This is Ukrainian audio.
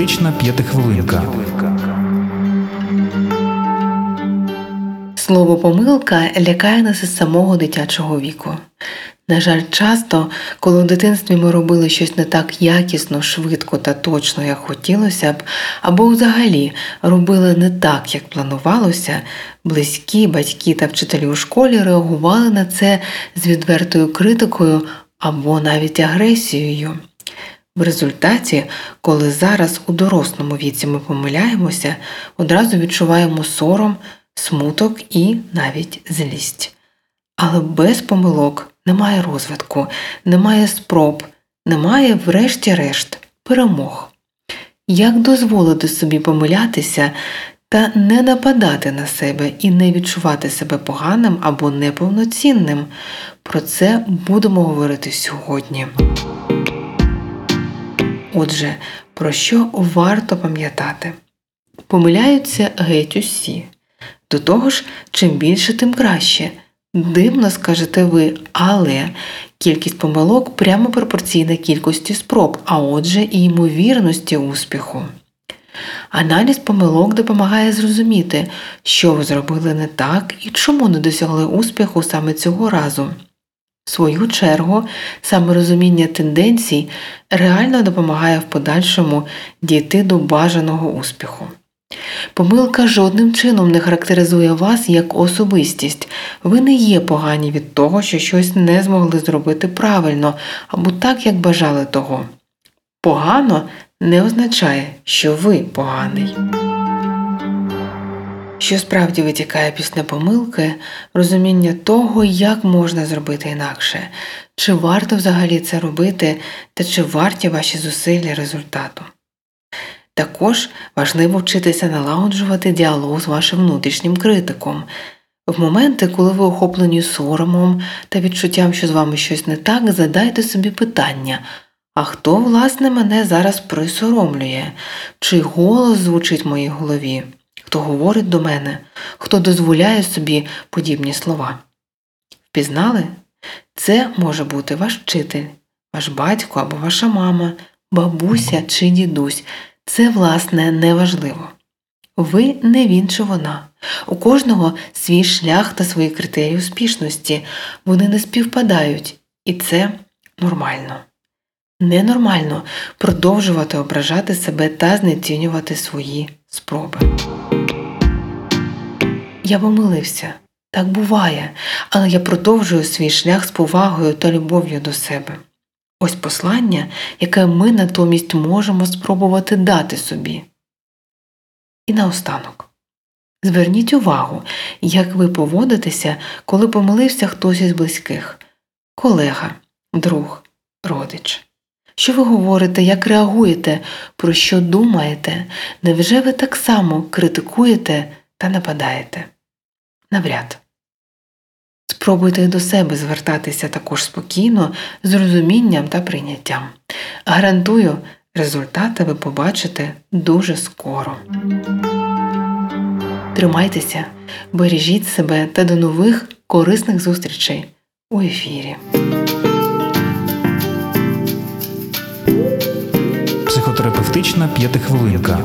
Психотерапевтична п'ятихвилинка. Слово помилка лякає нас із самого дитячого віку. На жаль, часто, коли в дитинстві ми робили щось не так якісно, швидко та точно, як хотілося б, або взагалі робили не так, як планувалося, близькі, батьки та вчителі у школі реагували на це з відвертою критикою або навіть агресією. В результаті, коли зараз у дорослому віці ми помиляємося, одразу відчуваємо сором, смуток і навіть злість. Але без помилок немає розвитку, немає спроб, немає, врешті-решт, перемог. Як дозволити собі помилятися та не нападати на себе і не відчувати себе поганим або неповноцінним? Про це будемо говорити сьогодні. Отже, про що варто пам'ятати? Помиляються геть усі. До того ж, чим більше, тим краще. Дивно скажете ви, але кількість помилок прямо пропорційна кількості спроб, а отже, і ймовірності успіху. Аналіз помилок допомагає зрозуміти, що ви зробили не так і чому не досягли успіху саме цього разу. Свою чергу, саме розуміння тенденцій реально допомагає в подальшому дійти до бажаного успіху. Помилка жодним чином не характеризує вас як особистість, ви не є погані від того, що щось не змогли зробити правильно або так, як бажали того. Погано не означає, що ви поганий. Що справді витікає після помилки, розуміння того, як можна зробити інакше, чи варто взагалі це робити, та чи варті ваші зусилля результату. Також важливо вчитися налагоджувати діалог з вашим внутрішнім критиком. В моменти, коли ви охоплені соромом та відчуттям, що з вами щось не так, задайте собі питання, а хто, власне, мене зараз присоромлює, чи голос звучить в моїй голові, хто говорить до мене, хто дозволяє собі подібні слова. Впізнали? Це може бути ваш вчитель, ваш батько або ваша мама, бабуся чи дідусь. Це, власне, неважливо. Ви не він чи вона. У кожного свій шлях та свої критерії успішності, вони не співпадають, і це нормально. Ненормально продовжувати ображати себе та знецінювати свої спроби. Я помилився. Так буває, але я продовжую свій шлях з повагою та любов'ю до себе. Ось послання, яке ми натомість можемо спробувати дати собі. І наостанок. Зверніть увагу, як ви поводитеся, коли помилився хтось із близьких колега, друг, родич. Що ви говорите, як реагуєте, про що думаєте, невже ви так само критикуєте та нападаєте? Навряд. Спробуйте до себе звертатися також спокійно, з розумінням та прийняттям. Гарантую, результати ви побачите дуже скоро. Тримайтеся, бережіть себе та до нових корисних зустрічей у ефірі. Психотерапевтична п'ятихвилинка.